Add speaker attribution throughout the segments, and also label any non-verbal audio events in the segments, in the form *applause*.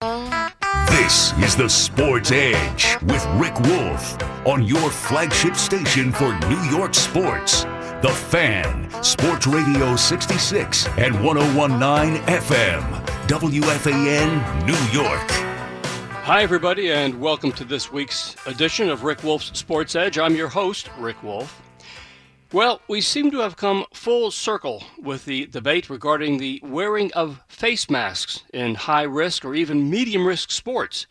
Speaker 1: This is the Sports Edge with Rick Wolff on your flagship station for New York sports. The Fan, Sports Radio 66 and 1019 FM, WFAN, New York.
Speaker 2: Hi, everybody, and welcome to this week's edition of Rick Wolff's Sports Edge. I'm your host, Rick Wolff. Well, we seem to have come full circle with the debate regarding the wearing of face masks in high risk or even medium risk sports.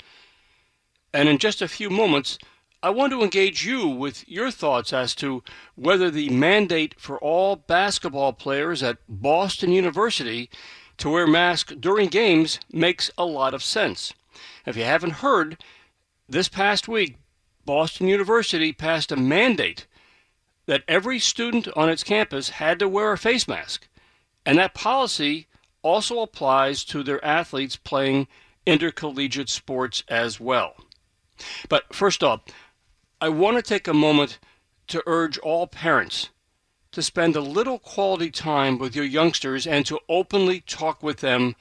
Speaker 2: And in just a few moments, I want to engage you with your thoughts as to whether the mandate for all basketball players at Boston University to wear masks during games makes a lot of sense. If you haven't heard, this past week, Boston University passed a mandate that every student on its campus had to wear a face mask. And that policy also applies to their athletes playing intercollegiate sports as well. But first off, I want to take a moment to urge all parents to spend a little quality time with your youngsters and to openly talk with them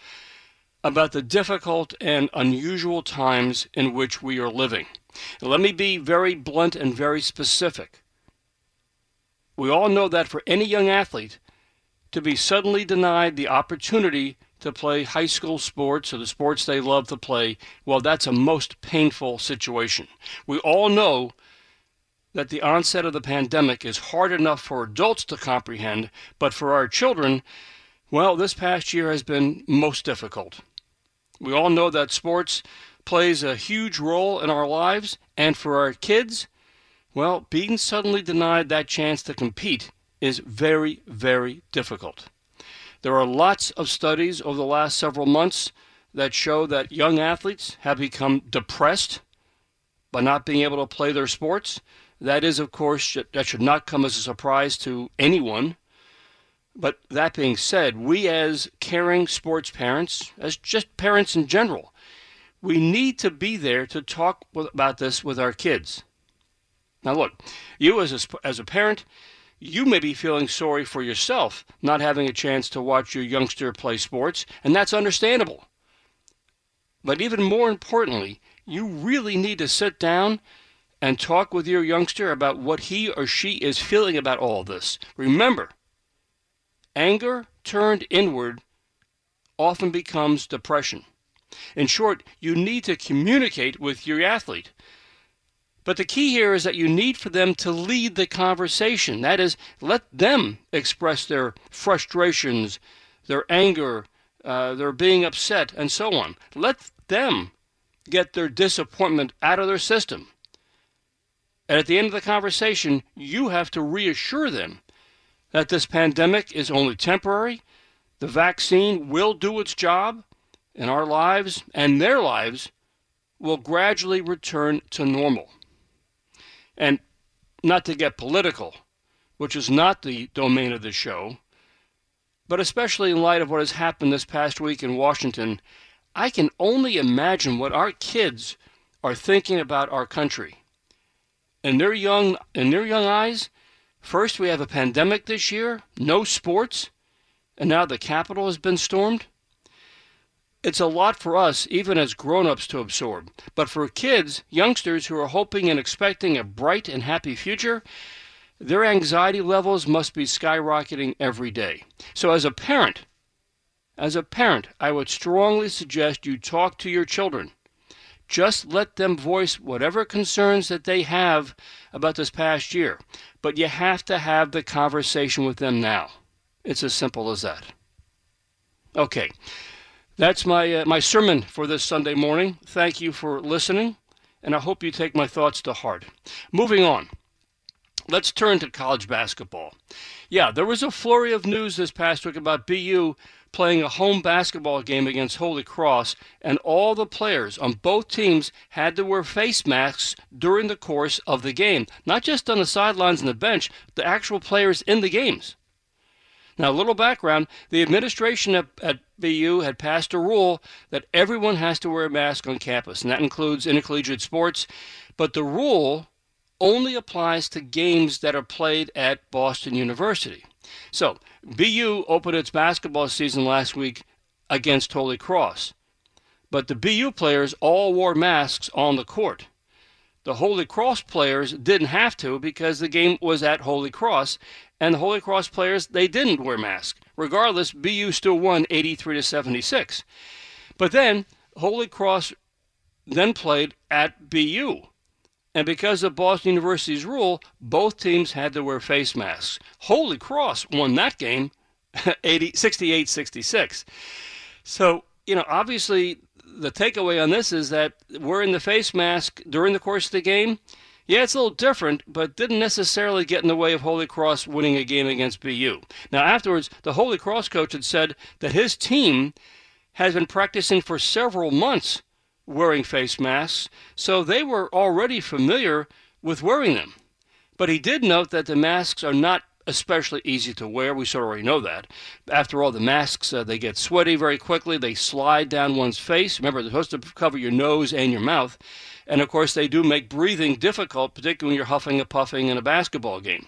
Speaker 2: about the difficult and unusual times in which we are living. Let me be very blunt and very specific. We all know that for any young athlete to be suddenly denied the opportunity to play high school sports or the sports they love to play, well, that's a most painful situation. We all know that the onset of the pandemic is hard enough for adults to comprehend, but for our children, well, this past year has been most difficult. We all know that sports plays a huge role in our lives, and for our kids, well, being suddenly denied that chance to compete is very, very difficult. There are lots of studies over the last several months that show that young athletes have become depressed by not being able to play their sports. That is, of course, that should not come as a surprise to anyone. But that being said, we as caring sports parents, as just parents in general, we need to be there to talk about this with our kids. Now, look, you as a, as a parent, you may be feeling sorry for yourself not having a chance to watch your youngster play sports, and that's understandable. But even more importantly, you really need to sit down and talk with your youngster about what he or she is feeling about all this. Remember, anger turned inward often becomes depression. In short, you need to communicate with your athlete. But the key here is that you need for them to lead the conversation. That is, let them express their frustrations, their anger, uh, their being upset, and so on. Let them get their disappointment out of their system. And at the end of the conversation, you have to reassure them that this pandemic is only temporary, the vaccine will do its job, and our lives and their lives will gradually return to normal. And not to get political, which is not the domain of the show, but especially in light of what has happened this past week in Washington, I can only imagine what our kids are thinking about our country. In their young in their young eyes, first we have a pandemic this year, no sports, and now the Capitol has been stormed. It's a lot for us, even as grown ups, to absorb. But for kids, youngsters who are hoping and expecting a bright and happy future, their anxiety levels must be skyrocketing every day. So, as a parent, as a parent, I would strongly suggest you talk to your children. Just let them voice whatever concerns that they have about this past year. But you have to have the conversation with them now. It's as simple as that. Okay. That's my, uh, my sermon for this Sunday morning. Thank you for listening, and I hope you take my thoughts to heart. Moving on, let's turn to college basketball. Yeah, there was a flurry of news this past week about BU playing a home basketball game against Holy Cross, and all the players on both teams had to wear face masks during the course of the game. Not just on the sidelines and the bench, the actual players in the games. Now, a little background the administration at, at BU had passed a rule that everyone has to wear a mask on campus, and that includes intercollegiate sports. But the rule only applies to games that are played at Boston University. So, BU opened its basketball season last week against Holy Cross. But the BU players all wore masks on the court. The Holy Cross players didn't have to because the game was at Holy Cross, and the Holy Cross players they didn't wear masks. Regardless, BU still won 83 to 76. But then Holy Cross then played at BU. And because of Boston University's rule, both teams had to wear face masks. Holy Cross won that game *laughs* 68 66. So, you know, obviously the takeaway on this is that wearing the face mask during the course of the game, yeah, it's a little different, but didn't necessarily get in the way of Holy Cross winning a game against BU. Now, afterwards, the Holy Cross coach had said that his team has been practicing for several months wearing face masks, so they were already familiar with wearing them. But he did note that the masks are not especially easy to wear. We sort of already know that. After all, the masks, uh, they get sweaty very quickly. They slide down one's face. Remember, they're supposed to cover your nose and your mouth. And of course, they do make breathing difficult, particularly when you're huffing and puffing in a basketball game.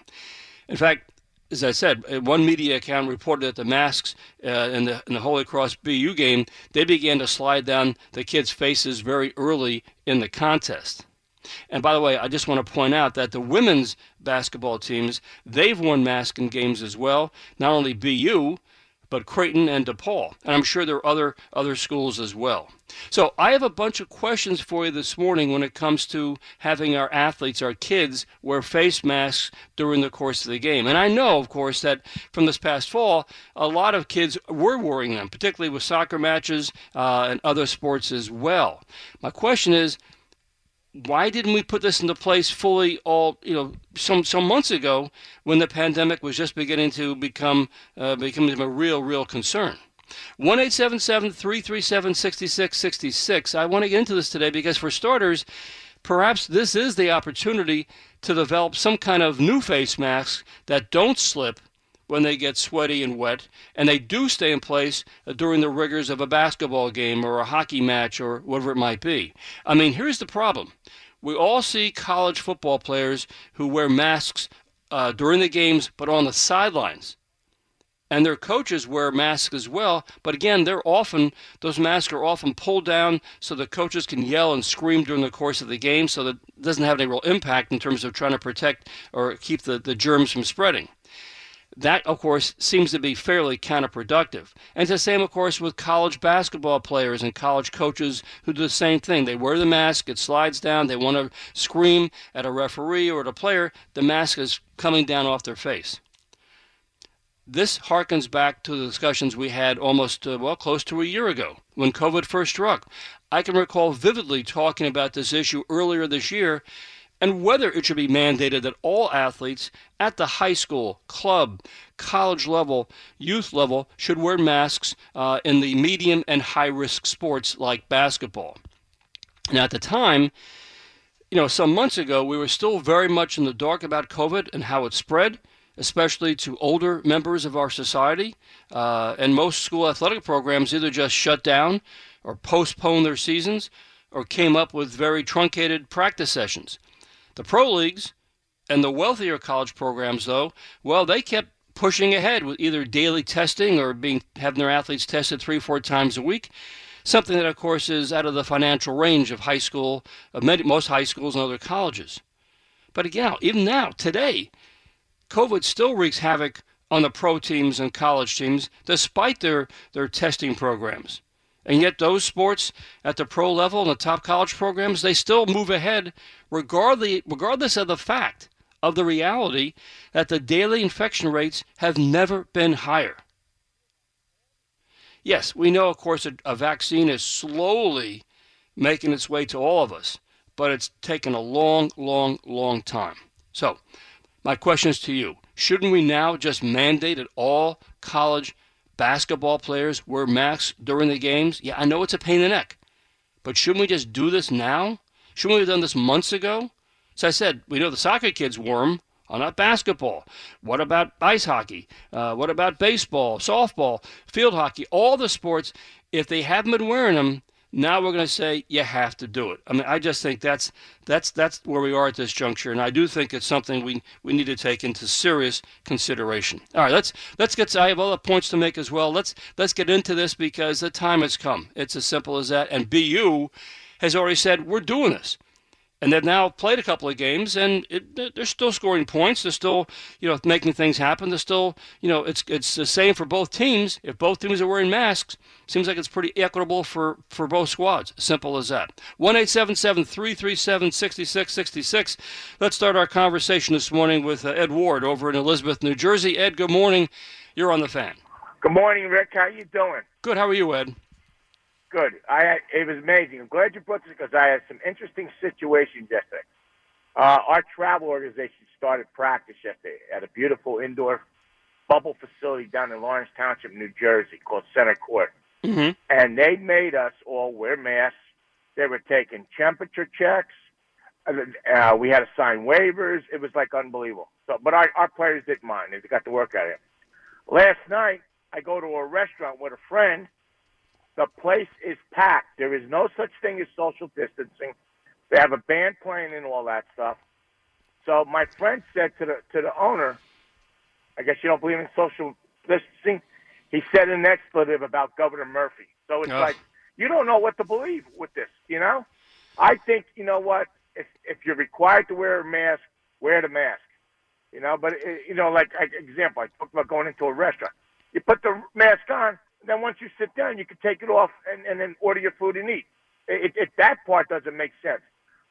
Speaker 2: In fact, as I said, uh, one media account reported that the masks uh, in, the, in the Holy Cross BU game, they began to slide down the kids' faces very early in the contest. And by the way, I just want to point out that the women's basketball teams, they've worn masks in games as well. Not only BU, but Creighton and DePaul. And I'm sure there are other other schools as well. So I have a bunch of questions for you this morning when it comes to having our athletes, our kids, wear face masks during the course of the game. And I know, of course, that from this past fall, a lot of kids were wearing them, particularly with soccer matches uh, and other sports as well. My question is, why didn't we put this into place fully all you know some some months ago when the pandemic was just beginning to become uh, becoming a real real concern? One eight seven seven three three seven sixty six sixty six. I want to get into this today because for starters, perhaps this is the opportunity to develop some kind of new face masks that don't slip when they get sweaty and wet, and they do stay in place during the rigors of a basketball game or a hockey match or whatever it might be. I mean, here's the problem. We all see college football players who wear masks uh, during the games, but on the sidelines. And their coaches wear masks as well, but again, they're often those masks are often pulled down so the coaches can yell and scream during the course of the game, so that it doesn't have any real impact in terms of trying to protect or keep the, the germs from spreading. That, of course, seems to be fairly counterproductive. And it's the same, of course, with college basketball players and college coaches who do the same thing. They wear the mask, it slides down, they want to scream at a referee or at a player, the mask is coming down off their face. This harkens back to the discussions we had almost, uh, well, close to a year ago when COVID first struck. I can recall vividly talking about this issue earlier this year and whether it should be mandated that all athletes at the high school, club, college level, youth level should wear masks uh, in the medium and high risk sports like basketball. Now, at the time, you know, some months ago, we were still very much in the dark about COVID and how it spread. especially to older members of our society. Uh, and most school athletic programs either just shut down or postponed their seasons or came up with very truncated practice sessions. The pro leagues and the wealthier college programs, though, well, they kept pushing ahead with either daily testing or being having their athletes tested three, four times a week. Something that, of course, is out of the financial range of high school, of most high schools and other colleges. But again, even now, today, COVID still wreaks havoc on the pro teams and college teams, despite their, their testing programs. And yet, those sports at the pro level and the top college programs, they still move ahead regardless, regardless of the fact of the reality that the daily infection rates have never been higher. Yes, we know, of course, a, a vaccine is slowly making its way to all of us, but it's taken a long, long, long time. So, my question is to you shouldn't we now just mandate at all college basketball players wear masks during the games? Yeah, I know it's a pain in the neck, but shouldn't we just do this now? Shouldn't we have done this months ago? As I said, we know the soccer kids wore them, uh, not basketball. What about ice hockey? Uh, what about baseball, softball, field hockey? All the sports, if they haven't been wearing them, now we're going to say you have to do it. I mean, I just think that's that's that's where we are at this juncture, and I do think it's something we we need to take into serious consideration. All right, let's let's get. I have other points to make as well. Let's let's get into this because the time has come. It's as simple as that. And BU has already said we're doing this and they've now played a couple of games, and it, they're still scoring points. They're still, you know, making things happen. They're still, you know, it's it's the same for both teams. If both teams are wearing masks, seems like it's pretty equitable for for both squads. Simple as that. One eight seven seven three three seven sixty six sixty six. Let's start our conversation this morning with uh, Ed Ward over in Elizabeth, New Jersey. Ed, good morning. You're on the fan.
Speaker 3: Good morning, Rick. How you doing?
Speaker 2: Good. How are you, Ed?
Speaker 3: Good. I it was amazing. I'm glad you brought this because I had some interesting situations yesterday. Uh, our travel organization started practice yesterday at a beautiful indoor bubble facility down in Lawrence Township, New Jersey, called Center Court.
Speaker 2: Mm-hmm.
Speaker 3: And they made us all wear masks. They were taking temperature checks. Uh, we had to sign waivers. It was like unbelievable. So, but our, our players didn't mind. They got to work at it. Last night, I go to a restaurant with a friend the place is packed. There is no such thing as social distancing. They have a band playing and all that stuff. So my friend said to the to the owner, I guess you don't believe in social distancing. He said an expletive about Governor Murphy. So it's like you don't know what to believe with this. You know, I think you know what if if you're required to wear a mask, wear the mask. You know, but it, you know, like, like example, I talked about going into a restaurant. You put the mask on, then once you sit down, you can take it off and, and then order your food and eat. It, it, that part doesn't make sense.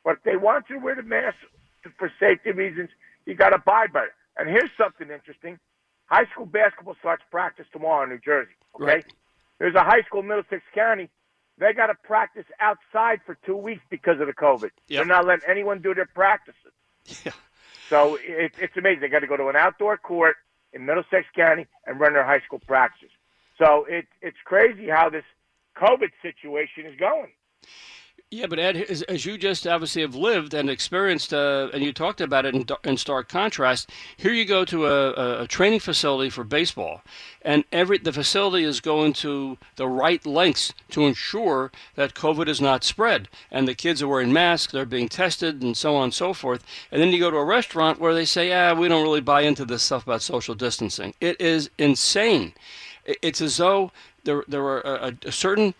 Speaker 3: But if they want you to wear the mask for safety reasons, you got to abide by it. And here's something interesting: high school basketball starts practice tomorrow in New Jersey. Okay,
Speaker 2: right.
Speaker 3: there's a high school in Middlesex County. They got to practice outside for two weeks because of the COVID.
Speaker 2: Yep.
Speaker 3: They're not letting anyone do their practices.
Speaker 2: Yeah.
Speaker 3: So it, it's amazing. They got to go to an outdoor court in Middlesex County and run their high school practices. So it, it's crazy how this COVID situation is going.
Speaker 2: Yeah, but Ed, as, as, you just obviously have lived and experienced, uh, and you talked about it in, in, stark contrast, here you go to a, a, training facility for baseball, and every the facility is going to the right lengths to ensure that COVID is not spread, and the kids are wearing masks, they're being tested, and so on and so forth. And then you go to a restaurant where they say, "Ah, we don't really buy into this stuff about social distancing." It is insane. It's as though there there are a, a certain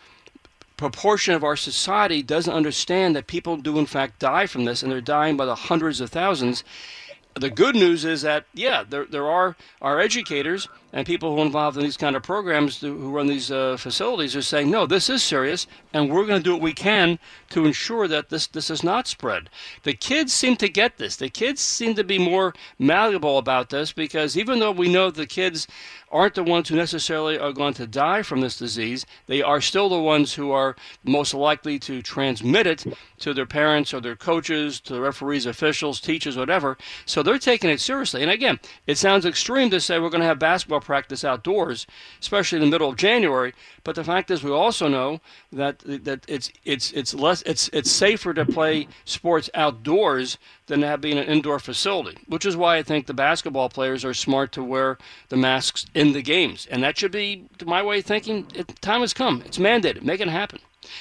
Speaker 2: proportion of our society doesn't understand that people do in fact die from this, and they're dying by the hundreds of thousands. The good news is that yeah, there there are our educators and people who are involved in these kind of programs who run these uh, facilities are saying no, this is serious, and we're going to do what we can to ensure that this this is not spread. The kids seem to get this. The kids seem to be more malleable about this because even though we know the kids aren't the ones who necessarily are going to die from this disease. They are still the ones who are most likely to transmit it to their parents or their coaches, to the referees, officials, teachers, whatever. So they're taking it seriously. And again, it sounds extreme to say we're going to have basketball basketball practice outdoors, especially in the middle of January. But the fact is, we also know that that it's it's it's less it's it's safer to play sports outdoors than to have being an indoor facility, which is why I think the basketball players are smart to wear the masks in the games, and that should be, my way of thinking, it, time has come. It's mandated. Make it happen.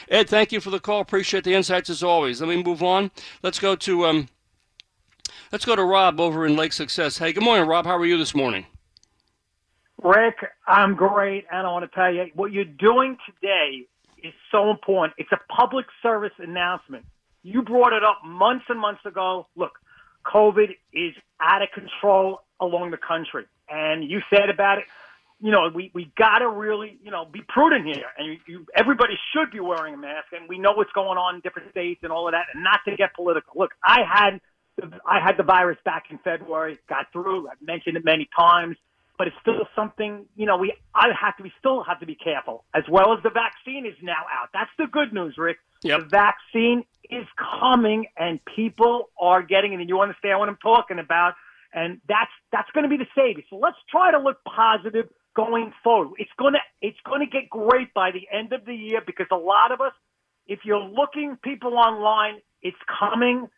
Speaker 2: Ed, thank you for the call. Appreciate the insights as always. Let me move on. Let's go to um, let's go to Rob over in Lake Success. Hey, good morning, Rob. How are you this morning?
Speaker 4: Rick, I'm great, and I want to tell you what you're doing today is so important. It's a public service announcement. You brought it up months and months ago. Look, COVID is out of control along the country, and you said about it you know, we, we got to really, you know, be prudent here. And you, you, everybody should be wearing a mask. And we know what's going on in different states and all of that. And not to get political. Look, I had, I had the virus back in February, got through. I've mentioned it many times, but it's still something, you know, we, I have to, we still have to be careful as well as the vaccine is now out. That's the good news, Rick.
Speaker 2: Yep.
Speaker 4: The vaccine is coming and people are getting it. And you understand what I'm talking about. And that's, that's going to be the saving. So let's try to look positive going forward. It's gonna it's gonna get great by the end of the year because a lot of us, if you're looking people online, it's coming.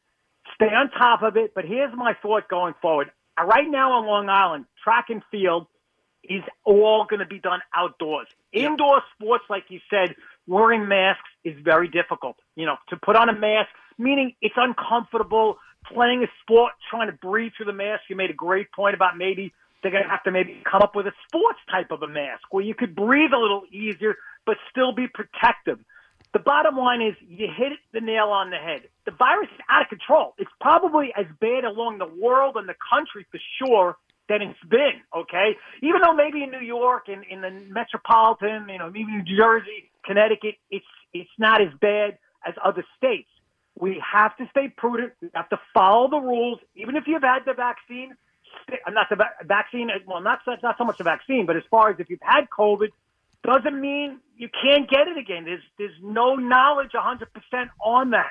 Speaker 4: Stay on top of it. But here's my thought going forward. Right now on Long Island, track and field is all going to be done outdoors. Indoor sports, like you said, wearing masks is very difficult. You know, to put on a mask, meaning it's uncomfortable. Playing a sport, trying to breathe through the mask. You made a great point about maybe they're going to have to maybe come up with a sports type of a mask where you could breathe a little easier but still be protective. The bottom line is you hit the nail on the head. The virus is out of control. It's probably as bad along the world and the country for sure than it's been, okay? Even though maybe in New York and in, in the metropolitan, you know, maybe New Jersey, Connecticut, it's it's not as bad as other states. We have to stay prudent. We have to follow the rules. Even if you've had the vaccine, not the vaccine. Well, not not so much the vaccine, but as far as if you've had COVID, doesn't mean you can't get it again. There's there's no knowledge 100% on that.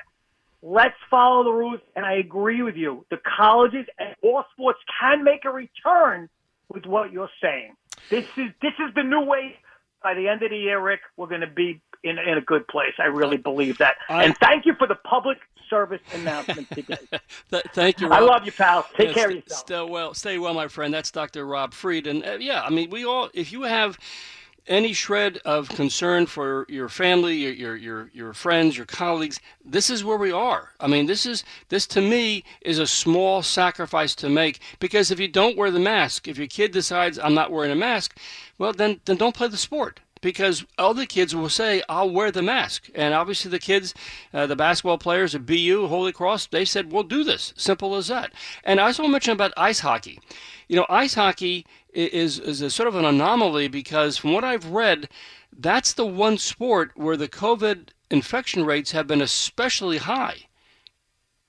Speaker 4: Let's follow the rules, and I agree with you. The colleges and all sports can make a return with what you're saying. This is this is the new way. By the end of the year, Rick, we're going to be in, in a good place. I really believe that. I, and thank you for the public service announcement today. *laughs*
Speaker 2: thank you.
Speaker 4: Rob. I love you, pal. Take yeah, care st- of yourself.
Speaker 2: Stay well, stay well, my friend. That's Dr. Rob Fried, and uh, yeah, I mean, we all. If you have any shred of concern for your family, your, your your your friends, your colleagues, this is where we are. I mean, this is this to me is a small sacrifice to make because if you don't wear the mask, if your kid decides I'm not wearing a mask, well then then don't play the sport because other kids will say, I'll wear the mask. And obviously, the kids, uh, the basketball players at BU, Holy Cross, they said, we'll do this. Simple as that. And I also want to mention about ice hockey. You know, ice hockey is, is a sort of an anomaly because from what I've read, that's the one sport where the COVID infection rates have been especially high.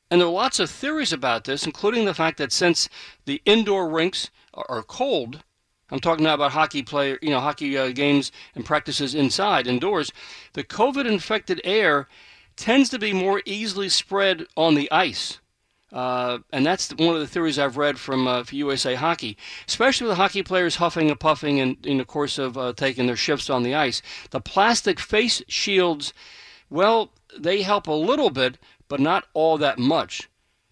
Speaker 2: And there are lots of theories about this, including the fact that since the indoor rinks are cold, I'm talking now about hockey player, you know, hockey uh, games and practices inside, indoors. The COVID infected air tends to be more easily spread on the ice. Uh, and that's one of the theories I've read from uh, USA Hockey, especially with hockey players huffing and puffing in, in the course of uh, taking their shifts on the ice. The plastic face shields, well, they help a little bit, but not all that much.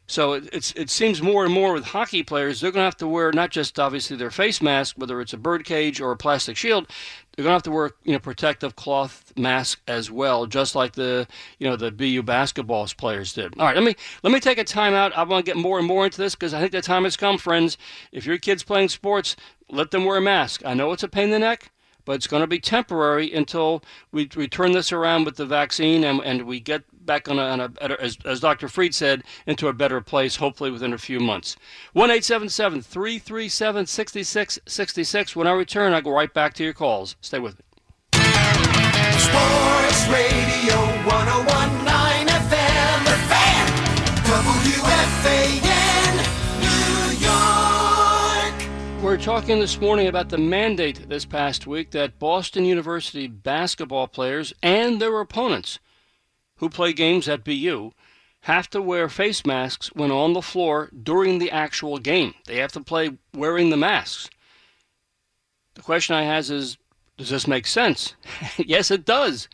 Speaker 2: So it, it's it seems more and more with hockey players, they're going to have to wear not just obviously their face mask, whether it's a bird cage or a plastic shield, they're going to have to wear you know protective cloth mask as well, just like the you know the BU basketball players did. All right, let me let me take a timeout. I want to get more and more into this because I think the time has come, friends. If your kid's playing sports, let them wear a mask. I know it's a pain in the neck but it's going to be temporary until we, we turn this around with the vaccine and, and we get back on a, on a better, as, as Dr. Freed said, into a better place, hopefully within a few months. 1 337 6666. When I return, I go right back to your calls. Stay with me.
Speaker 5: Sports Radio 1019 FM, The Fan, WFAN, New
Speaker 2: York. We're talking this morning about the mandate this past week that Boston University basketball players and their opponents who play games at BU have to wear face masks when on the floor during the actual game. They have to play wearing the masks. The question I has is, does this make sense? *laughs* yes, it does.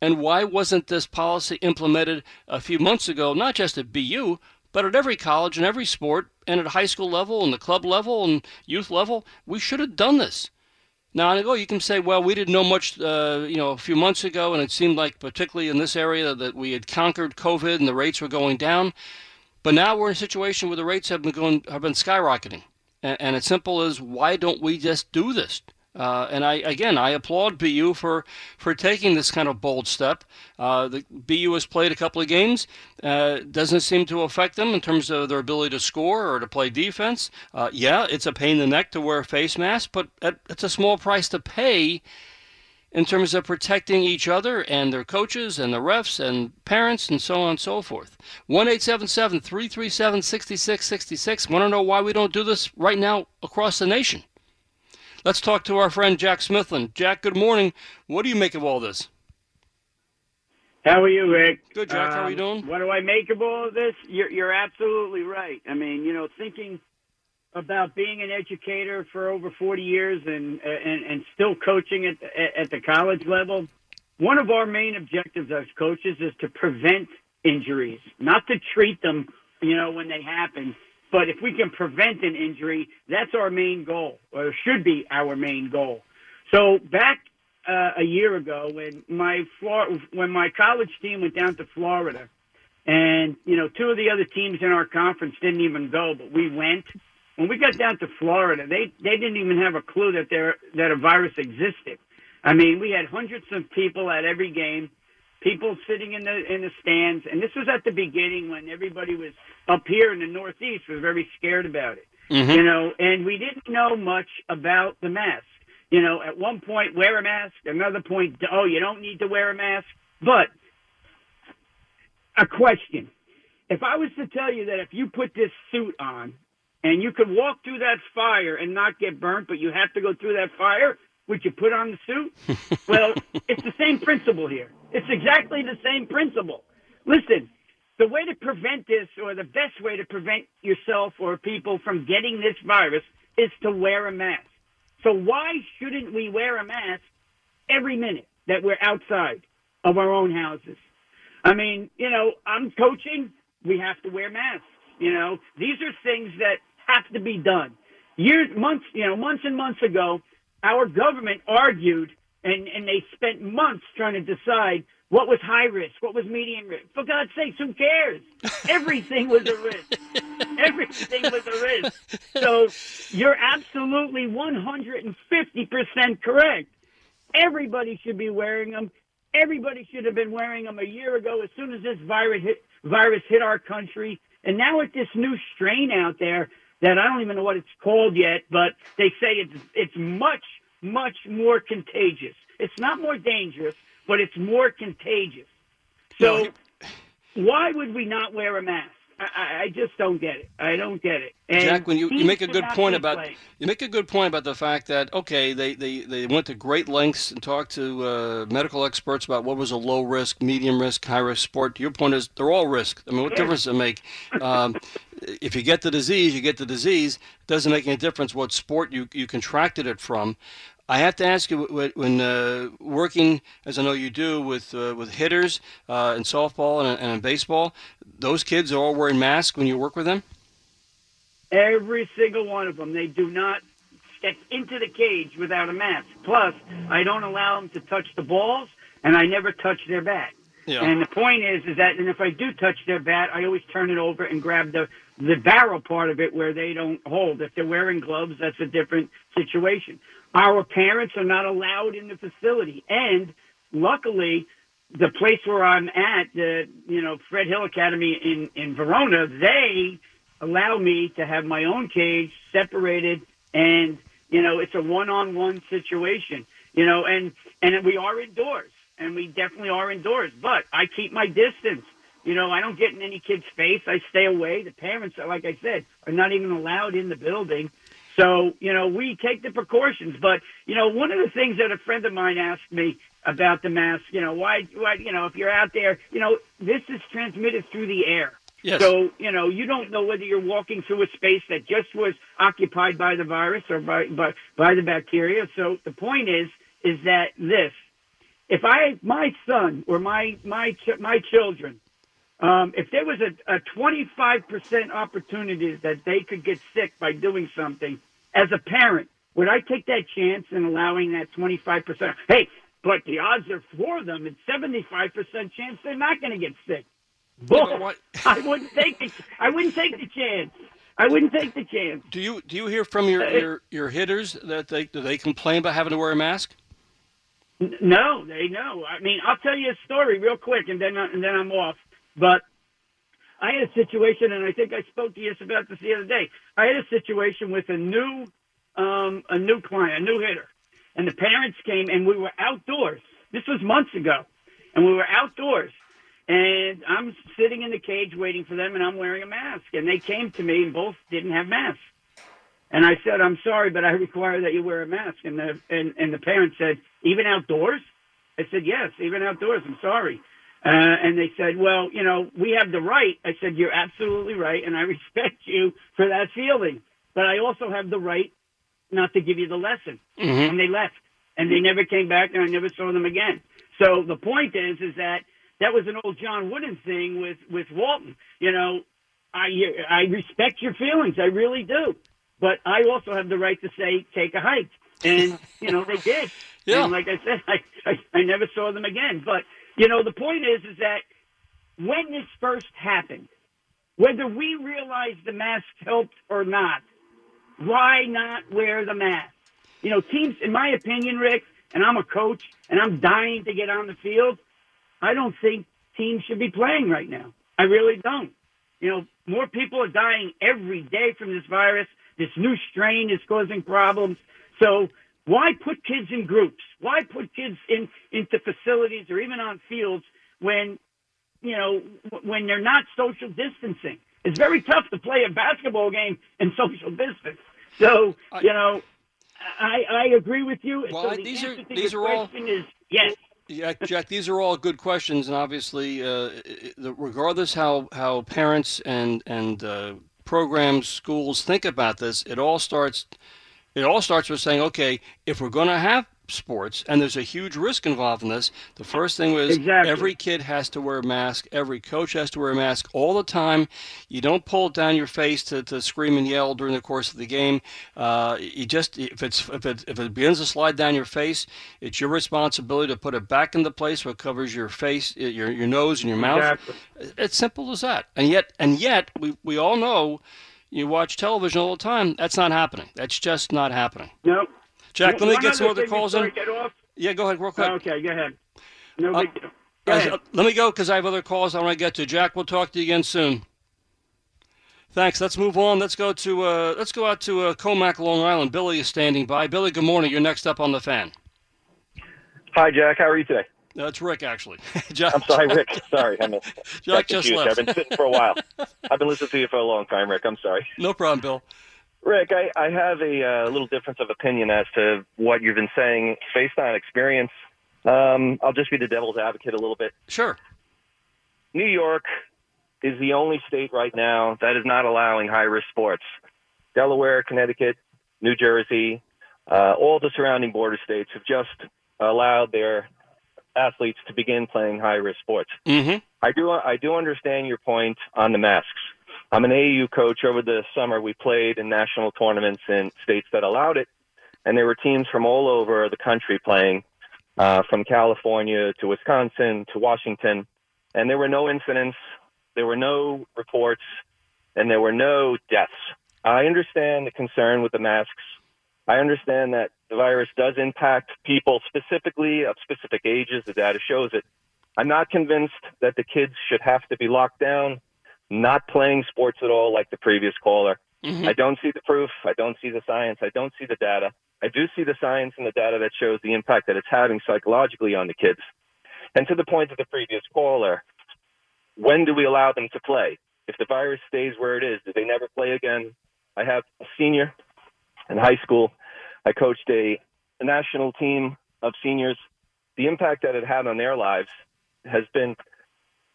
Speaker 2: And why wasn't this policy implemented a few months ago, not just at BU, but at every college and every sport, and at high school level and the club level and youth level? We should have done this. Now, I go, you can say, well, we didn't know much, uh, you know, a few months ago, and it seemed like, particularly in this area, that we had conquered COVID and the rates were going down. But now we're in a situation where the rates have been going, have been skyrocketing, and, and it's simple as why don't we just do this? Uh, and I again, I applaud BU for for taking this kind of bold step. Uh, the BU has played a couple of games. Uh, doesn't seem to affect them in terms of their ability to score or to play defense. Uh, yeah, it's a pain in the neck to wear a face mask, but it's a small price to pay in terms of protecting each other and their coaches and the refs and parents and so on and so forth. 1 337 6666. Want to know why we don't do this right now across the nation? Let's talk to our friend Jack Smithland. Jack, good morning. What do you make of all this?
Speaker 6: How are you, Rick?
Speaker 2: Good, Jack. Um, How are you
Speaker 6: um,
Speaker 2: doing?
Speaker 6: What do I make of all of this? You're, you're absolutely right. I mean, you know, thinking about being an educator for over 40 years and and, and still coaching at at the college level, one of our main objectives as coaches is to prevent injuries, not to treat them, you know, when they happen, but if we can prevent an injury, that's our main goal, or should be our main goal. So back uh, a year ago, when my when my college team went down to Florida, and you know two of the other teams in our conference didn't even go, but we went. When we got down to Florida, they they didn't even have a clue that there that a virus existed. I mean, we had hundreds of people at every game people sitting in the in the stands, and this was at the beginning when everybody was up here in the Northeast was very scared about it. Mm-hmm. You know, and we didn't know much about the mask. You know, at one point wear a mask, another point oh you don't need to wear a mask. But a question: If I was to tell you that if you put this suit on and you could walk through that fire and not get burnt, but you have to go through that fire, would you put on the suit? *laughs* well, it's the same principle here. It's exactly the same principle. Listen, the way to prevent this, or the best way to prevent yourself or people from getting this virus, is to wear a mask. So why shouldn't we wear a mask every minute that we're outside of our own houses? I mean, you know, I'm coaching. We have to wear masks. You know, these are things that have to be done. Years, months, you know, months and months ago, our government argued and, and they spent months trying to decide what was high risk, what was medium risk. For God's sakes, who cares? Everything was a risk. Everything was a risk. So you're absolutely 150% correct. Everybody should be wearing them. Everybody should have been wearing them a year ago as soon as this virus hit, virus hit our country. And now with this new strain out there, that I don't even know what it's called yet, but they say it's it's much much more contagious. It's not more dangerous, but it's more contagious. So why would we not wear a mask? I, I, just don't get it. I don't get it. And
Speaker 2: Jack, when you, you make a good point about you make a good point about the fact that okay, they, they, they went to great lengths and talked to uh, medical experts about what was a low risk, medium risk, high risk sport. Your point is they're all risk. I mean, what difference does it make? Um, if you get the disease, you get the disease. It doesn't make any difference what sport you, you contracted it from. I have to ask you, when uh, working, as I know you do, with uh, with hitters uh, in softball and, and in baseball, those kids are all wearing masks when you work with them.
Speaker 6: Every single one of them. They do not step into the cage without a mask. Plus, I don't allow them to touch the balls, and I never touch their bat. Yeah. And the point is, is that, and if I do touch their bat, I always turn it over and grab the the barrel part of it where they don't hold. If they're wearing gloves, that's a different situation. Our parents are not allowed in the facility. And luckily, the place where I'm at, the you know Fred Hill Academy in in Verona, they allow me to have my own cage separated, and you know it's a one-on-one situation. You know, and and we are indoors, and we definitely are indoors. But I keep my distance. You know, I don't get in any kid's face. I stay away. The parents, like I said, are not even allowed in the building. So, you know, we take the precautions. But, you know, one of the things that a friend of mine asked me about the mask, you know, why, why, you know, if you're out there, you know, this is transmitted through the air.
Speaker 2: Yes.
Speaker 6: So, you know, you don't know whether you're walking through a space that just was occupied by the virus or by, by, by the bacteria. So the point is, is that this, if I, my son or my, my, ch- my children, um, if there was a, a 25% opportunity that they could get sick by doing something, as a parent, would I take that chance in allowing that 25%? Hey, but the odds are for them. It's 75% chance they're not going to get sick. Bull. *laughs* I wouldn't take the, I wouldn't take the chance. I wouldn't take the chance.
Speaker 2: Do you do you hear from your,
Speaker 6: Uh,
Speaker 2: your, your hitters that they do they complain about having to wear a mask?
Speaker 6: No, they know. I mean, I'll tell you a story real quick, and then and then I'm off. But I had a situation, and I think I spoke to you about this the other day. I had a situation with a new um, a new client, a new hitter, and the parents came, and we were outdoors. This was months ago, and we were outdoors. And I'm sitting in the cage waiting for them, and I'm wearing a mask. And they came to me, and both didn't have masks. And I said, I'm sorry, but I require that you wear a mask. And the, and, and the parent said, even outdoors? I said, yes, even outdoors. I'm sorry. Uh, and they said, well, you know, we have the right. I said, you're absolutely right. And I *laughs* respect you for that feeling. But I also have the right not to give you the lesson.
Speaker 2: Mhm.
Speaker 6: And they left. And they never came back, and I never saw them again. So the point is, is that that was an old John Wooden thing with, with Walton. You know, I, I respect your feelings. I really do. But I also have the right to say, take a hike. And, you know, they did. *laughs*
Speaker 2: Yeah.
Speaker 6: And like I said, I, I, I never saw them again. But, you know, the point is, is that when this first happened, whether we realized the mask helped or not, why not wear the mask? You know, teams, in my opinion, Rick, and I'm a coach and I'm dying to get on the field, I don't think teams should be playing right now. I really don't. You know, more people are dying every day from this virus. This new strain is causing problems. So why put kids in groups? Why put kids in into facilities or even on fields when you know when they're not social distancing? It's very tough to play a basketball game in *laughs* social distance. So you know, I I agree with you.
Speaker 2: Well,
Speaker 6: so the
Speaker 2: these are- these are all-
Speaker 6: is yes.
Speaker 2: Yeah, Jack, these are all good questions, and obviously, uh, regardless how how parents and and uh, programs, schools think about this, it all starts. It all starts with saying, okay, if we're going to have sports, and there's a huge risk involved in this, the first thing was
Speaker 6: Exactly.
Speaker 2: every kid has to wear a mask, every coach has to wear a mask all the time. You don't pull it down your face to, to scream and yell during the course of the game. Uh, you just if it's if it if it begins to slide down your face, it's your responsibility to put it back into place where it covers your face, your your nose, and your mouth.
Speaker 6: Exactly.
Speaker 2: It's simple as that. And yet and yet we we all know. You watch television all the time. That's not happening. That's just not happening.
Speaker 6: No.
Speaker 2: Jack, let me
Speaker 6: One
Speaker 2: get some
Speaker 6: other
Speaker 2: other calls
Speaker 6: before
Speaker 2: in.
Speaker 6: Get off.
Speaker 2: Yeah, go ahead, real quick.
Speaker 6: Okay, go ahead. No
Speaker 2: Uh,
Speaker 6: big deal. Go
Speaker 2: Guys,
Speaker 6: ahead.
Speaker 2: uh, let me go because I have other calls I want to get to. Jack, we'll talk to you again soon. Thanks. Let's move on. Let's go to uh, let's go out to uh, Commack, Long Island. Billy is standing by. Billy, good morning. You're next up on the fan.
Speaker 7: Hi, Jack. How are you today?
Speaker 2: That's Rick, actually. Jack, *laughs*
Speaker 7: I'm sorry, Rick. *laughs* Sorry, I'm a,
Speaker 2: Jack just
Speaker 7: confused.
Speaker 2: left.
Speaker 7: I've been sitting for a while. *laughs* I've been listening to you for a long time, Rick. I'm sorry.
Speaker 2: No problem, Bill.
Speaker 7: Rick, I, I have a uh, little difference of opinion as to what you've been saying based on experience. Um, I'll just be the devil's advocate a little bit.
Speaker 2: Sure.
Speaker 7: New York is the only state right now that is not allowing high risk sports. Delaware, Connecticut, New Jersey, uh, all the surrounding border states have just allowed their athletes to begin playing high risk sports.
Speaker 2: Mm-hmm.
Speaker 7: I do I do understand your point on the masks. I'm an AAU coach. Over the summer, we played in national tournaments in states that allowed it, and there were teams from all over the country playing, uh, from California to Wisconsin to Washington, and there were no incidents, there were no reports, and there were no deaths. I understand the concern with the masks. I understand that the virus does impact people specifically of specific ages. The data shows it. I'm not convinced that the kids should have to be locked down, not playing sports at all, like the previous caller.
Speaker 2: Mhm.
Speaker 7: I don't see the proof. I don't see the science. I don't see the data. I do see the science and the data that shows the impact that it's having psychologically on the kids. And to the point of the previous caller, when do we allow them to play? If the virus stays where it is, do they never play again? I have a senior in high school. I coached a, a national team of seniors. The impact that it had on their lives has been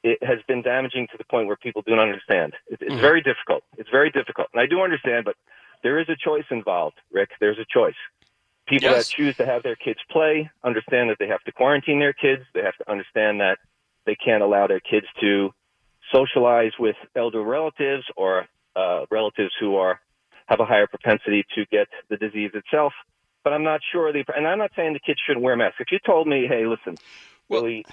Speaker 7: it has been damaging to the point where people don't understand. It, it's
Speaker 2: Mhm.
Speaker 7: very difficult. It's very difficult, and I do understand, but there is a choice involved, Rick. There's a choice. People
Speaker 2: Yes.
Speaker 7: that choose to have their kids play understand that they have to quarantine their kids. They have to understand that they can't allow their kids to socialize with elder relatives or uh, relatives who are have a higher propensity to get the disease itself. But I'm not sure the and I'm not saying the kids shouldn't wear masks. If you told me, hey, listen, Willie,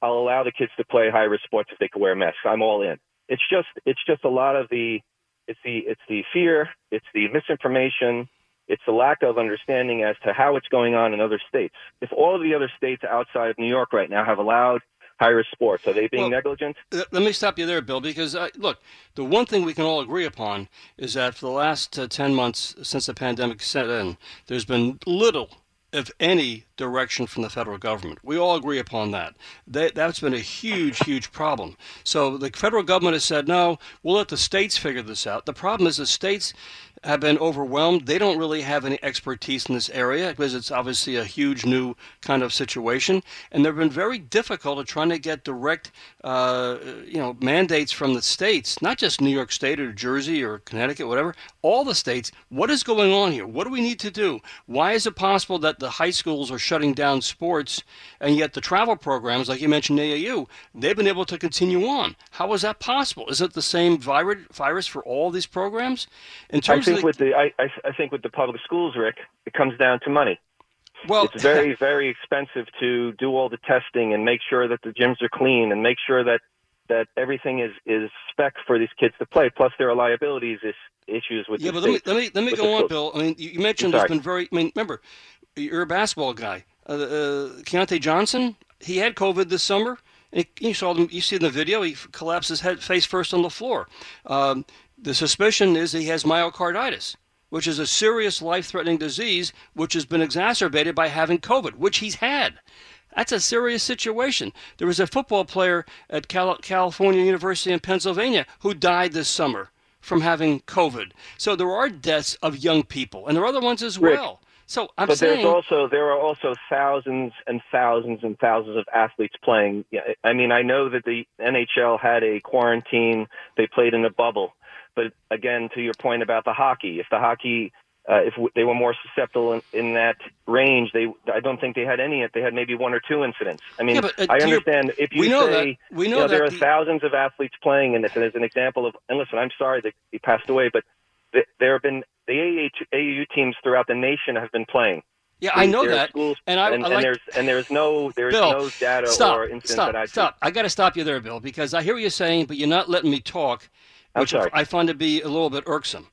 Speaker 7: I'll allow the kids to play high risk sports if they can wear masks. I'm all in. It's just it's just a lot of the it's the it's the fear, it's the misinformation, it's the lack of understanding as to how it's going on in other states. If all of the other states outside of New York right now have allowed high risk sports, are they being
Speaker 2: Well,
Speaker 7: negligent?
Speaker 2: Uh, Let me stop you there, Bill, because uh, look, the one thing we can all agree upon is that for the last uh, 10 months since the pandemic set in, there's been little, if any, direction from the federal government. We all agree upon that. that. That's been a huge, huge problem. So the federal government has said, no, we'll let the states figure this out. The problem is the states have been overwhelmed. They don't really have any expertise in this area because it's obviously a huge new kind of situation, and they've been very difficult at trying to get direct, uh, you know, mandates from the states, not just New York State or Jersey or Connecticut, whatever. All the states. What is going on here? What do we need to do? Why is it possible that the high schools are shutting down sports, and yet the travel programs, like you mentioned, AAU, they've been able to continue on? How is that possible? Is it the same virus virus for all these programs? In terms
Speaker 7: think with the I, I I think with the public schools, Rick, it comes down to money.
Speaker 2: well,
Speaker 7: it's very *laughs* very expensive to do all the testing and make sure that the gyms are clean and make sure that that everything is is spec for these kids to play. Plus, there are liabilities is, issues with
Speaker 2: yeah,
Speaker 7: the
Speaker 2: but let me let me let me go on. Bill. I mean, you, mentioned
Speaker 7: sorry.
Speaker 2: been very. I mean, remember, you're a basketball guy. Uh, uh, Keyontae Johnson, he had COVID this summer. He, you saw them. You see in the video, he collapsed his head face first on the floor. Um, the suspicion is he has myocarditis, which is a serious life-threatening disease, which has been exacerbated by having COVID, which he's had. That's a serious situation. There was a football player at Cal- California University in Pennsylvania who died this summer from having COVID. So there are deaths of young people, and there are other ones as
Speaker 7: Rick,
Speaker 2: well. So I'm
Speaker 7: but
Speaker 2: saying,
Speaker 7: there's also there are also thousands and thousands and thousands of athletes playing. I mean, I know that the NHL had a quarantine; they played in a bubble. But again, to your point about the hockey, if the hockey, uh, if w- they were more susceptible in, in that range, they I don't think they had any. If they had maybe one or two incidents. I mean,
Speaker 2: Yeah, but, uh,
Speaker 7: I understand if you
Speaker 2: we know
Speaker 7: say
Speaker 2: that- we know
Speaker 7: you know, there are
Speaker 2: the-
Speaker 7: thousands of athletes playing in this, and as an example of, and listen, I'm sorry that he passed away, but th- there have been the AAU, AAU teams throughout the nation have been playing.
Speaker 2: yeah, I know that,
Speaker 7: schools,
Speaker 2: and I,
Speaker 7: and,
Speaker 2: I
Speaker 7: and there's and there's no there's
Speaker 2: Bill,
Speaker 7: no data
Speaker 2: stop,
Speaker 7: or incidents
Speaker 2: stop,
Speaker 7: that I
Speaker 2: stop. I got to stop you there, Bill, because I hear what you're saying, but you're not letting me talk,
Speaker 7: I'm
Speaker 2: which
Speaker 7: sorry.
Speaker 2: I find to be a little bit irksome.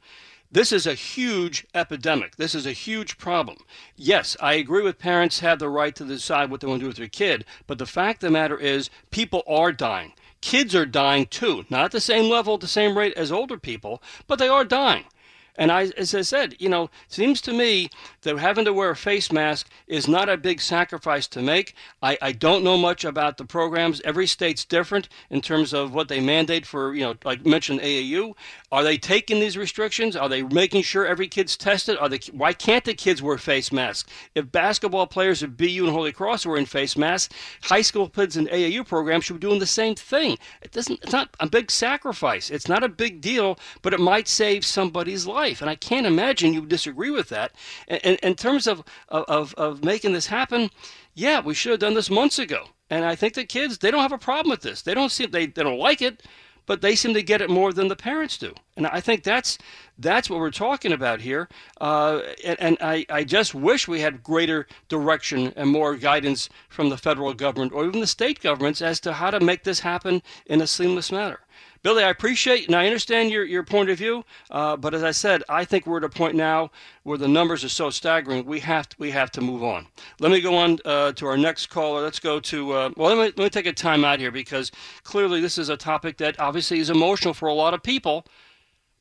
Speaker 2: This is a huge epidemic. This is a huge problem. Yes, I agree with parents have the right to decide what they want to do with their kid, but the fact of the matter is people are dying. Kids are dying too, not at the same level, at the same rate as older people, but they are dying. And I, as I said, you know, seems to me that having to wear a face mask is not a big sacrifice to make. I, I don't know much about the programs. Every state's different in terms of what they mandate for, you know, like mentioned AAU. Are they taking these restrictions? Are they making sure every kid's tested? Are they, why can't the kids wear face masks? If basketball players at BU and Holy Cross are wearing face masks, high school kids in AAU programs should be doing the same thing. It doesn't. It's not a big sacrifice. It's not a big deal, but it might save somebody's life. And I can't imagine you disagree with that. And in terms of, of of making this happen, yeah, we should have done this months ago. And I think the kids they don't have a problem with this. They don't see they they don't like it, but they seem to get it more than the parents do. And I think that's that's what we're talking about here. Uh, and and I, I just wish we had greater direction and more guidance from the federal government or even the state governments as to how to make this happen in a seamless manner. Billy, I appreciate and I understand your, your point of view, uh, but as I said, I think we're at a point now where the numbers are so staggering. We have to, we have to move on. Let me go on uh, to our next caller. Let's go to uh, well. Let me, let me take a time out here because clearly this is a topic that obviously is emotional for a lot of people.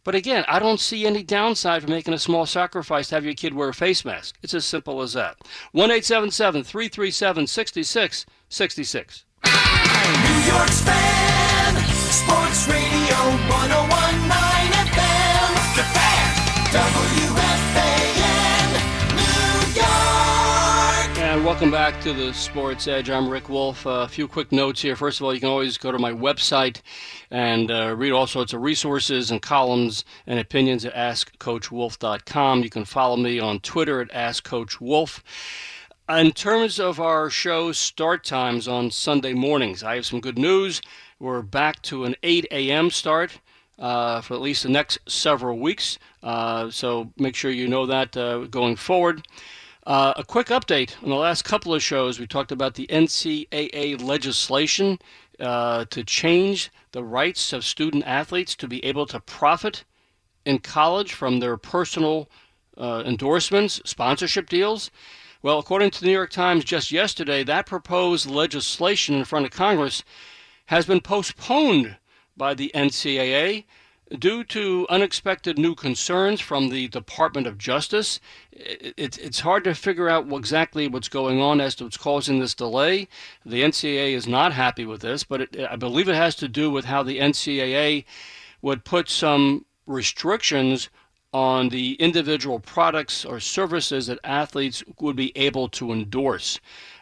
Speaker 2: But again, I don't see any downside for making a small sacrifice to have your kid wear a face mask. It's as simple as that. 1 337 6666.
Speaker 5: New York's fan, Sports Radio 1019 FM. The Fan, WFAN, New York.
Speaker 2: And welcome back to the Sports Edge. I'm Rick Wolff. Uh, a few quick notes here. First of all, you can always go to my website and uh, read all sorts of resources and columns and opinions at AskCoachWolff.com. You can follow me on Twitter at AskCoachWolf. In terms of our show start times on Sunday mornings, I have some good news. We're back to an 8 a.m. start. Uh, for at least the next several weeks. Uh, so make sure you know that uh, going forward. Uh, a quick update on the last couple of shows. We talked about the NCAA legislation uh, to change the rights of student athletes to be able to profit in college from their personal uh, endorsements, sponsorship deals. Well, according to the New York Times just yesterday, that proposed legislation in front of Congress has been postponed by the NCAA Due to unexpected new concerns from the Department of Justice, it, it's hard to figure out exactly what's going on as to what's causing this delay. The NCAA is not happy with this, but it, I believe it has to do with how the NCAA would put some restrictions on the individual products or services that athletes would be able to endorse.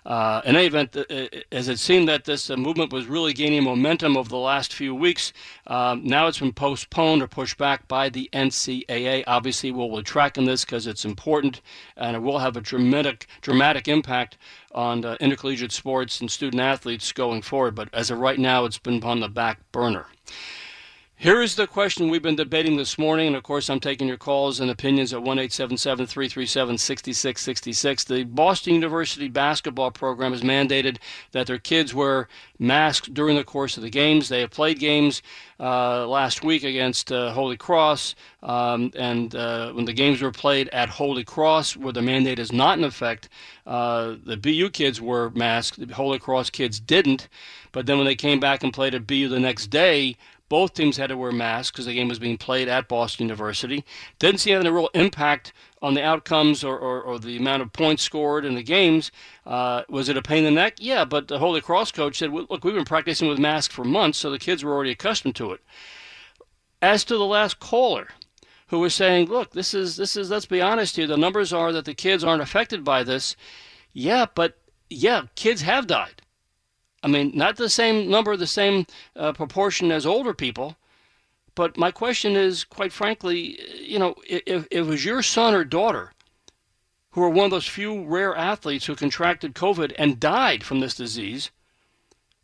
Speaker 2: Uh, in any event, uh, as it seemed that this uh, movement was really gaining momentum over the last few weeks, um, now it's been postponed or pushed back by the NCAA. Obviously, we'll be tracking this because it's important and it will have a dramatic, dramatic impact on uh, intercollegiate sports and student athletes going forward. But as of right now, it's been on the back burner. Here is the question we've been debating this morning, and of course, I'm taking your calls and opinions at 1 337 6666. The Boston University basketball program has mandated that their kids wear masks during the course of the games. They have played games uh, last week against uh, Holy Cross, um, and uh, when the games were played at Holy Cross, where the mandate is not in effect, uh, the BU kids were masked, the Holy Cross kids didn't. But then when they came back and played at BU the next day, both teams had to wear masks because the game was being played at Boston University. Didn't see any real impact on the outcomes or, or, or, the amount of points scored in the games. Uh, was it a pain in the neck? Yeah, but the Holy Cross coach said, look, we've been practicing with masks for months, so the kids were already accustomed to it. As to the last caller, who was saying, look, this is, this is, let's be honest here, the numbers are that the kids aren't affected by this. Yeah, but yeah, kids have died. I mean, not the same number, the same uh, proportion as older people. But my question is, quite frankly, you know, if, if it was your son or daughter who are one of those few rare athletes who contracted COVID and died from this disease,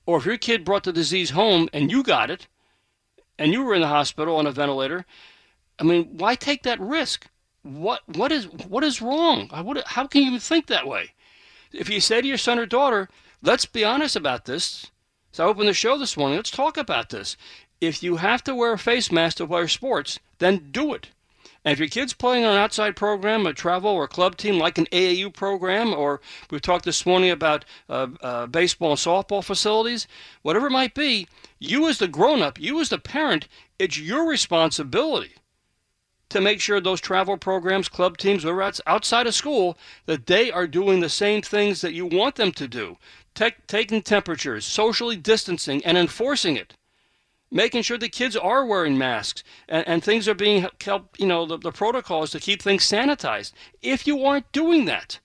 Speaker 2: or if your kid brought the disease home and you got it, and you were in the hospital on a ventilator, I mean, why take that risk? What what is what is wrong? how can you think that way? If you say to your son or daughter, let's be honest about this. So I opened the show this morning. Let's talk about this. If you have to wear a face mask to play sports, then do it. And if your kid's playing on an outside program, a travel or club team like an AAU program, or we've talked this morning about uh, uh, baseball and softball facilities, whatever it might be, you as the grown up, you as the parent, it's your responsibility to make sure those travel programs, club teams, whatever outside of school, that they are doing the same things that you want them to do taking temperatures, socially distancing, and enforcing it. Making sure the kids are wearing masks and, and things are being kept, you know, the, the protocols to keep things sanitized. If you aren't doing that,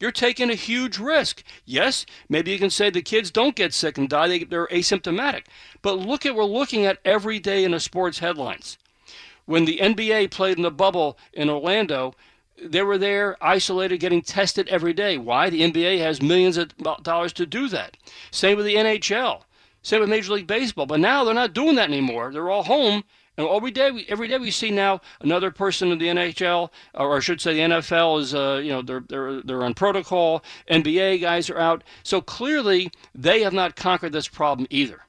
Speaker 2: you're taking a huge risk. Yes, maybe you can say the kids don't get sick and die, they, they're asymptomatic. But look at what we're looking at every day in the sports headlines. When the NBA played in the bubble in Orlando, they were there isolated getting tested every day. Why? The nba has millions of dollars to do that. Same with the nhl same with major league baseball. But now they're not doing that anymore. They're all home. And every day, we, every day we see now another person in the NHL, or I should say, the NFL is, uh, you know, they're they're they're on protocol. NBA guys are out, so clearly they have not conquered this problem either.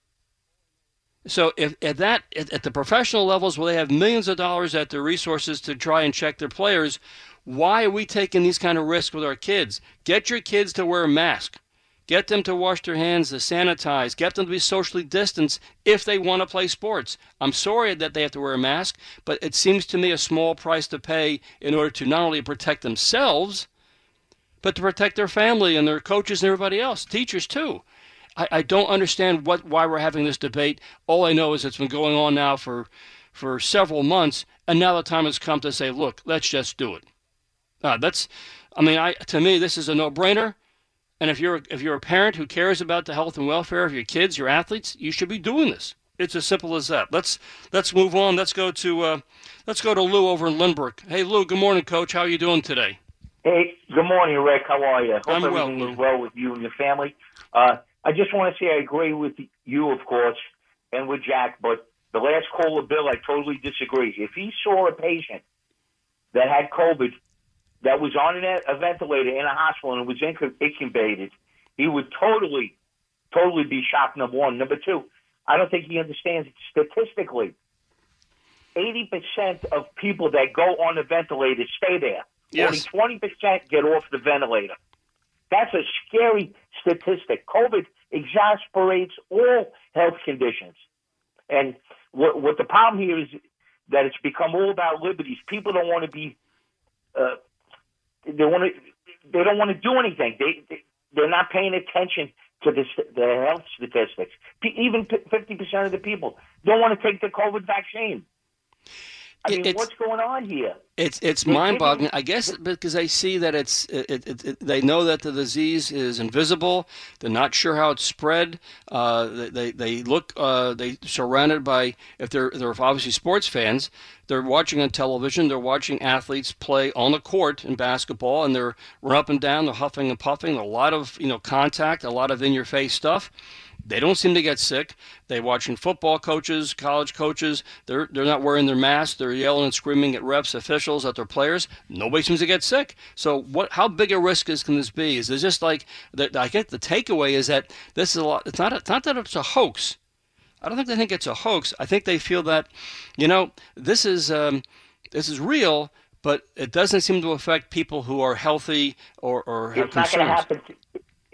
Speaker 2: So if at that at, at the professional levels where they have millions of dollars at their resources to try and check their players, why are we taking these kind of risks with our kids? Get your kids to wear a mask. Get them to wash their hands, to sanitize. Get them to be socially distanced if they want to play sports. I'm sorry that they have to wear a mask, but it seems to me a small price to pay in order to not only protect themselves, but to protect their family and their coaches and everybody else, teachers too. I, I don't understand what why we're having this debate. All I know is it's been going on now for for several months, and now the time has come to say, look, let's just do it. Uh, that's, I mean, I to me this is a no-brainer. And if you're if you're a parent who cares about the health and welfare of your kids, your athletes, you should be doing this. It's as simple as that. Let's let's move on. Let's go to uh, let's go to Lou over in Lynbrook. Hey Lou, good morning, Coach. How are you doing today?
Speaker 8: Hey, good morning, Rick. How are you? Hope
Speaker 2: I'm well,
Speaker 8: everything
Speaker 2: Lou.
Speaker 8: is well with you and your family. Uh, I just want to say I agree with you, of course, and with Jack. But the last caller, Bill, I totally disagree. If he saw a patient that had COVID that was on an- a ventilator in a hospital and was incu- incubated, he would totally, totally be shocked. Number one. Number two, I don't think he understands statistically. Eighty percent of people that go on the ventilator stay there.
Speaker 2: Yes.
Speaker 8: Only twenty percent get off the ventilator. That's a scary statistic. COVID exasperates all health conditions. And what, what the problem here is that it's become all about liberties. People don't want to be, uh, they want to, they don't want to do anything. They, they they're not paying attention to the the health statistics. Even fifty percent of the people don't want to take the COVID vaccine. I mean,
Speaker 2: It's-
Speaker 8: what's going on here?
Speaker 2: It's it's
Speaker 8: they
Speaker 2: mind-boggling. I guess because they see that it's it, it, it, they know that the disease is invisible. They're not sure how it's spread. Uh, they they, look uh, they surrounded by if they're they're obviously sports fans. They're watching on television. They're watching athletes play on the court in basketball, and they're run up and down. They're huffing and puffing. A lot of you know contact. A lot of in-your-face stuff. They don't seem to get sick. They're watching football coaches, college coaches. They're they're not wearing their masks. They're yelling and screaming at refs, officials, at their players. Nobody seems to get sick. So what? How big a risk is can this be? Is it just like that? I get the takeaway is that this is a lot. It's not. It's not that it's a hoax. I don't think they think it's a hoax. I think they feel that, you know, this is um, this is real, but it doesn't seem to affect people who are healthy or, or have
Speaker 8: It's not gonna happen. To,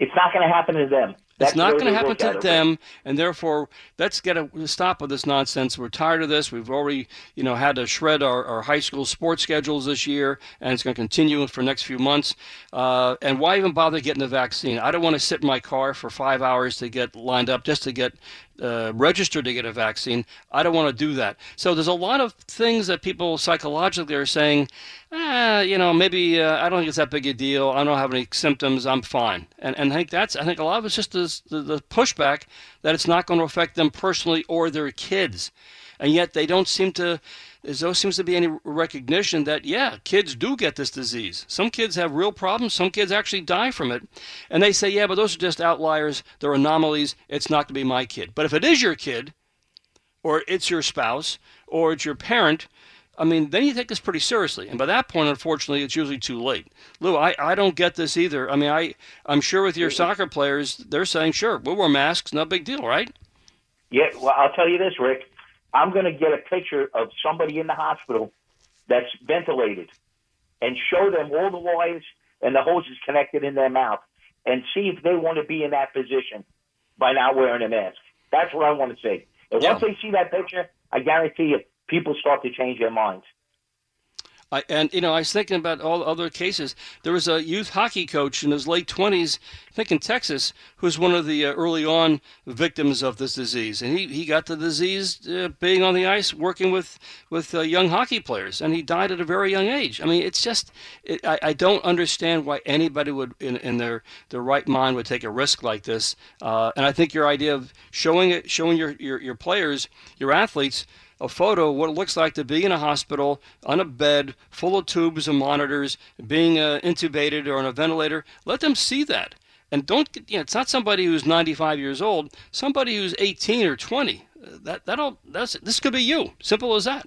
Speaker 8: it's not going to happen to them.
Speaker 2: It's not going to happen to them, and therefore, let's get a stop with this nonsense. We're tired of this. We've already, you know, had to shred our, our high school sports schedules this year, and it's going to continue for the next few months. Uh, and why even bother getting the vaccine? I don't want to sit in my car for five hours to get lined up just to get uh, registered to get a vaccine. I don't want to do that. So there's a lot of things that people psychologically are saying, ah, you know, maybe uh, I don't think it's that big a deal. I don't have any symptoms. I'm fine. And and I think that's I think a lot of it's just this, the, the pushback that it's not going to affect them personally or their kids, and yet they don't seem to. There no seems to be any recognition that yeah, kids do get this disease. Some kids have real problems. Some kids actually die from it, and they say yeah, but those are just outliers. They're anomalies. It's not going to be my kid. But if it is your kid, or it's your spouse, or it's your parent, I mean, then you take this pretty seriously. And by that point, unfortunately, it's usually too late. Lou, I, I don't get this either. I mean, I, I'm sure with your mm-hmm. soccer players, they're saying, sure, we'll wear masks, no big deal, right?
Speaker 8: Yeah, well, I'll tell you this, Rick. I'm going to get a picture of somebody in the hospital that's ventilated and show them all the wires and the hoses connected in their mouth and see if they want to be in that position by not wearing a mask. That's what I want to see. And once they see that picture, I guarantee you, people start to change their minds.
Speaker 2: I, and you know, I was thinking about all other cases. There was a youth hockey coach in his late twenties, I think in Texas, who was one of the uh, early on victims of this disease, and he, he got the disease uh, being on the ice working with with uh, young hockey players, and he died at a very young age. I mean, it's just it, I, I don't understand why anybody would in, in their their right mind would take a risk like this. Uh, and I think your idea of showing it, showing your your, your players, your athletes a photo of what it looks like to be in a hospital on a bed full of tubes and monitors, being uh, intubated or on a ventilator. Let them see that. And don't, you know, it's not somebody who's 95 years old, somebody who's 18 or 20. Uh, That, that'll, that's, this could be you. Simple as that.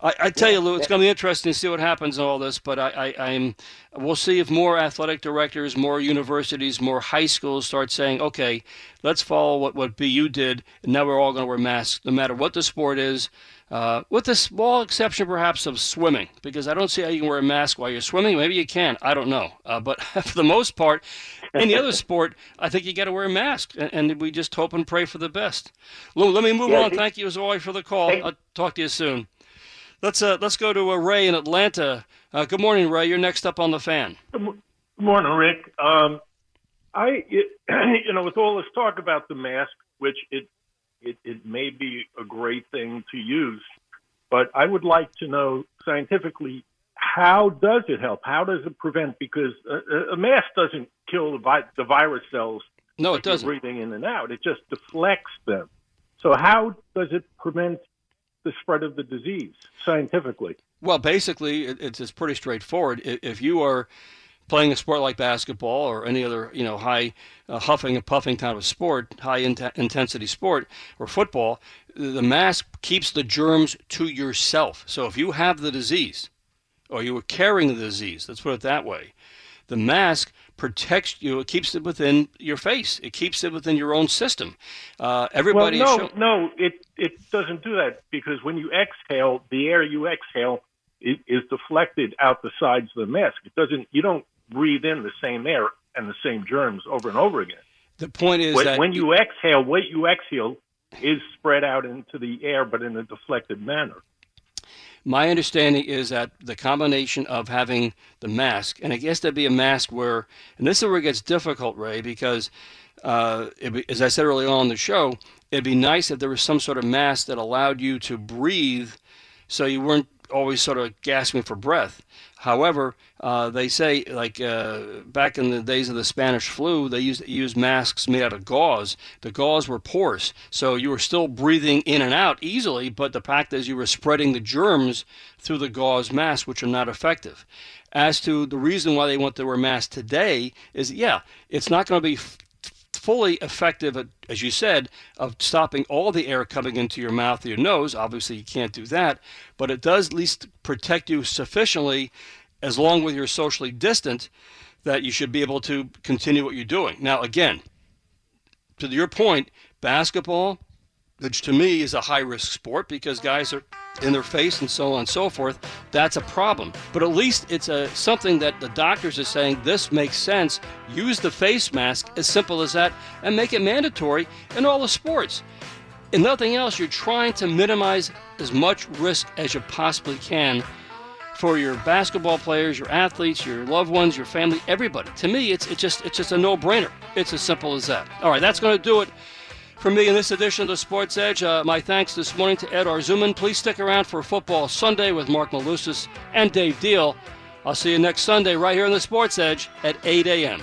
Speaker 2: I, I tell you, Lou, it's going to be interesting to see what happens in all this. But I, I, I'm, we'll see if more athletic directors, more universities, more high schools start saying, okay, let's follow what, what BU did, and now we're all going to wear masks, no matter what the sport is. Uh, with the small exception, perhaps, of swimming, because I don't see how you can wear a mask while you're swimming. Maybe you can. I don't know. Uh, but *laughs* for the most part, any other *laughs* sport, I think you got to wear a mask, and, and we just hope and pray for the best. Lou, let me move
Speaker 8: Yeah,
Speaker 2: on. Thank you as always for the call. I'll talk to you soon. Let's uh, let's go to uh, Ray in Atlanta. Uh, good morning, Ray. You're next up on the fan.
Speaker 9: Good morning, Rick. Um, I, it, *clears throat* you know, with all this talk about the mask, which it, it it may be a great thing to use, but I would like to know scientifically how does it help? How does it prevent? Because a, a- mask doesn't kill the, vi- the virus cells.
Speaker 2: No, it doesn't.
Speaker 9: Breathing in and out, it just deflects them. So how does it prevent the spread of the disease scientifically?
Speaker 2: Well, basically, it's, it's pretty straightforward. If you are playing a sport like basketball or any other, you know, high uh, huffing and puffing type of sport, high in- intensity sport, or football, the mask keeps the germs to yourself. So if you have the disease, or you are carrying the disease, let's put it that way, the mask protects you. It keeps it within your face. It keeps it within your own system. Uh, everybody
Speaker 9: well, no,
Speaker 2: show-
Speaker 9: no, it it doesn't do that because when you exhale, the air you exhale is, is deflected out the sides of the mask. It doesn't. You don't breathe in the same air and the same germs over and over again.
Speaker 2: the point is
Speaker 9: when,
Speaker 2: that
Speaker 9: when you exhale, what you exhale is spread out into the air, but in a deflected manner.
Speaker 2: My understanding is that the combination of having the mask, and I guess there'd be a mask where, and this is where it gets difficult, Ray, because uh, as I said earlier on the show, it'd be nice if there was some sort of mask that allowed you to breathe so you weren't always sort of gasping for breath. However, uh, they say, like uh, back in the days of the Spanish flu, they used, used masks made out of gauze. The gauze were porous, so you were still breathing in and out easily, but the fact is you were spreading the germs through the gauze mask, which are not effective. As to the reason why they want to wear masks today, is yeah, it's not going to be fully effective, at, as you said, of stopping all the air coming into your mouth or your nose. Obviously, you can't do that, but it does at least protect you sufficiently, as long as you're socially distant, that you should be able to continue what you're doing. Now, again, to your point, basketball, which to me is a high risk sport because guys are in their face and so on and so forth, that's a problem. But at least it's a something that the doctors are saying this makes sense. Use the face mask, as simple as that, and make it mandatory in all the sports. And nothing else, you're trying to minimize as much risk as you possibly can for your basketball players, your athletes, your loved ones, your family, everybody. To me, it's it's just it's just a no-brainer. It's as simple as that. All right, that's going to do it for me in this edition of the Sports Edge. Uh, my thanks this morning to Ed Arzuman. Please stick around for Football Sunday with Mark Malusis and Dave Diehl. I'll see you next Sunday right here on the Sports Edge at 8 a.m.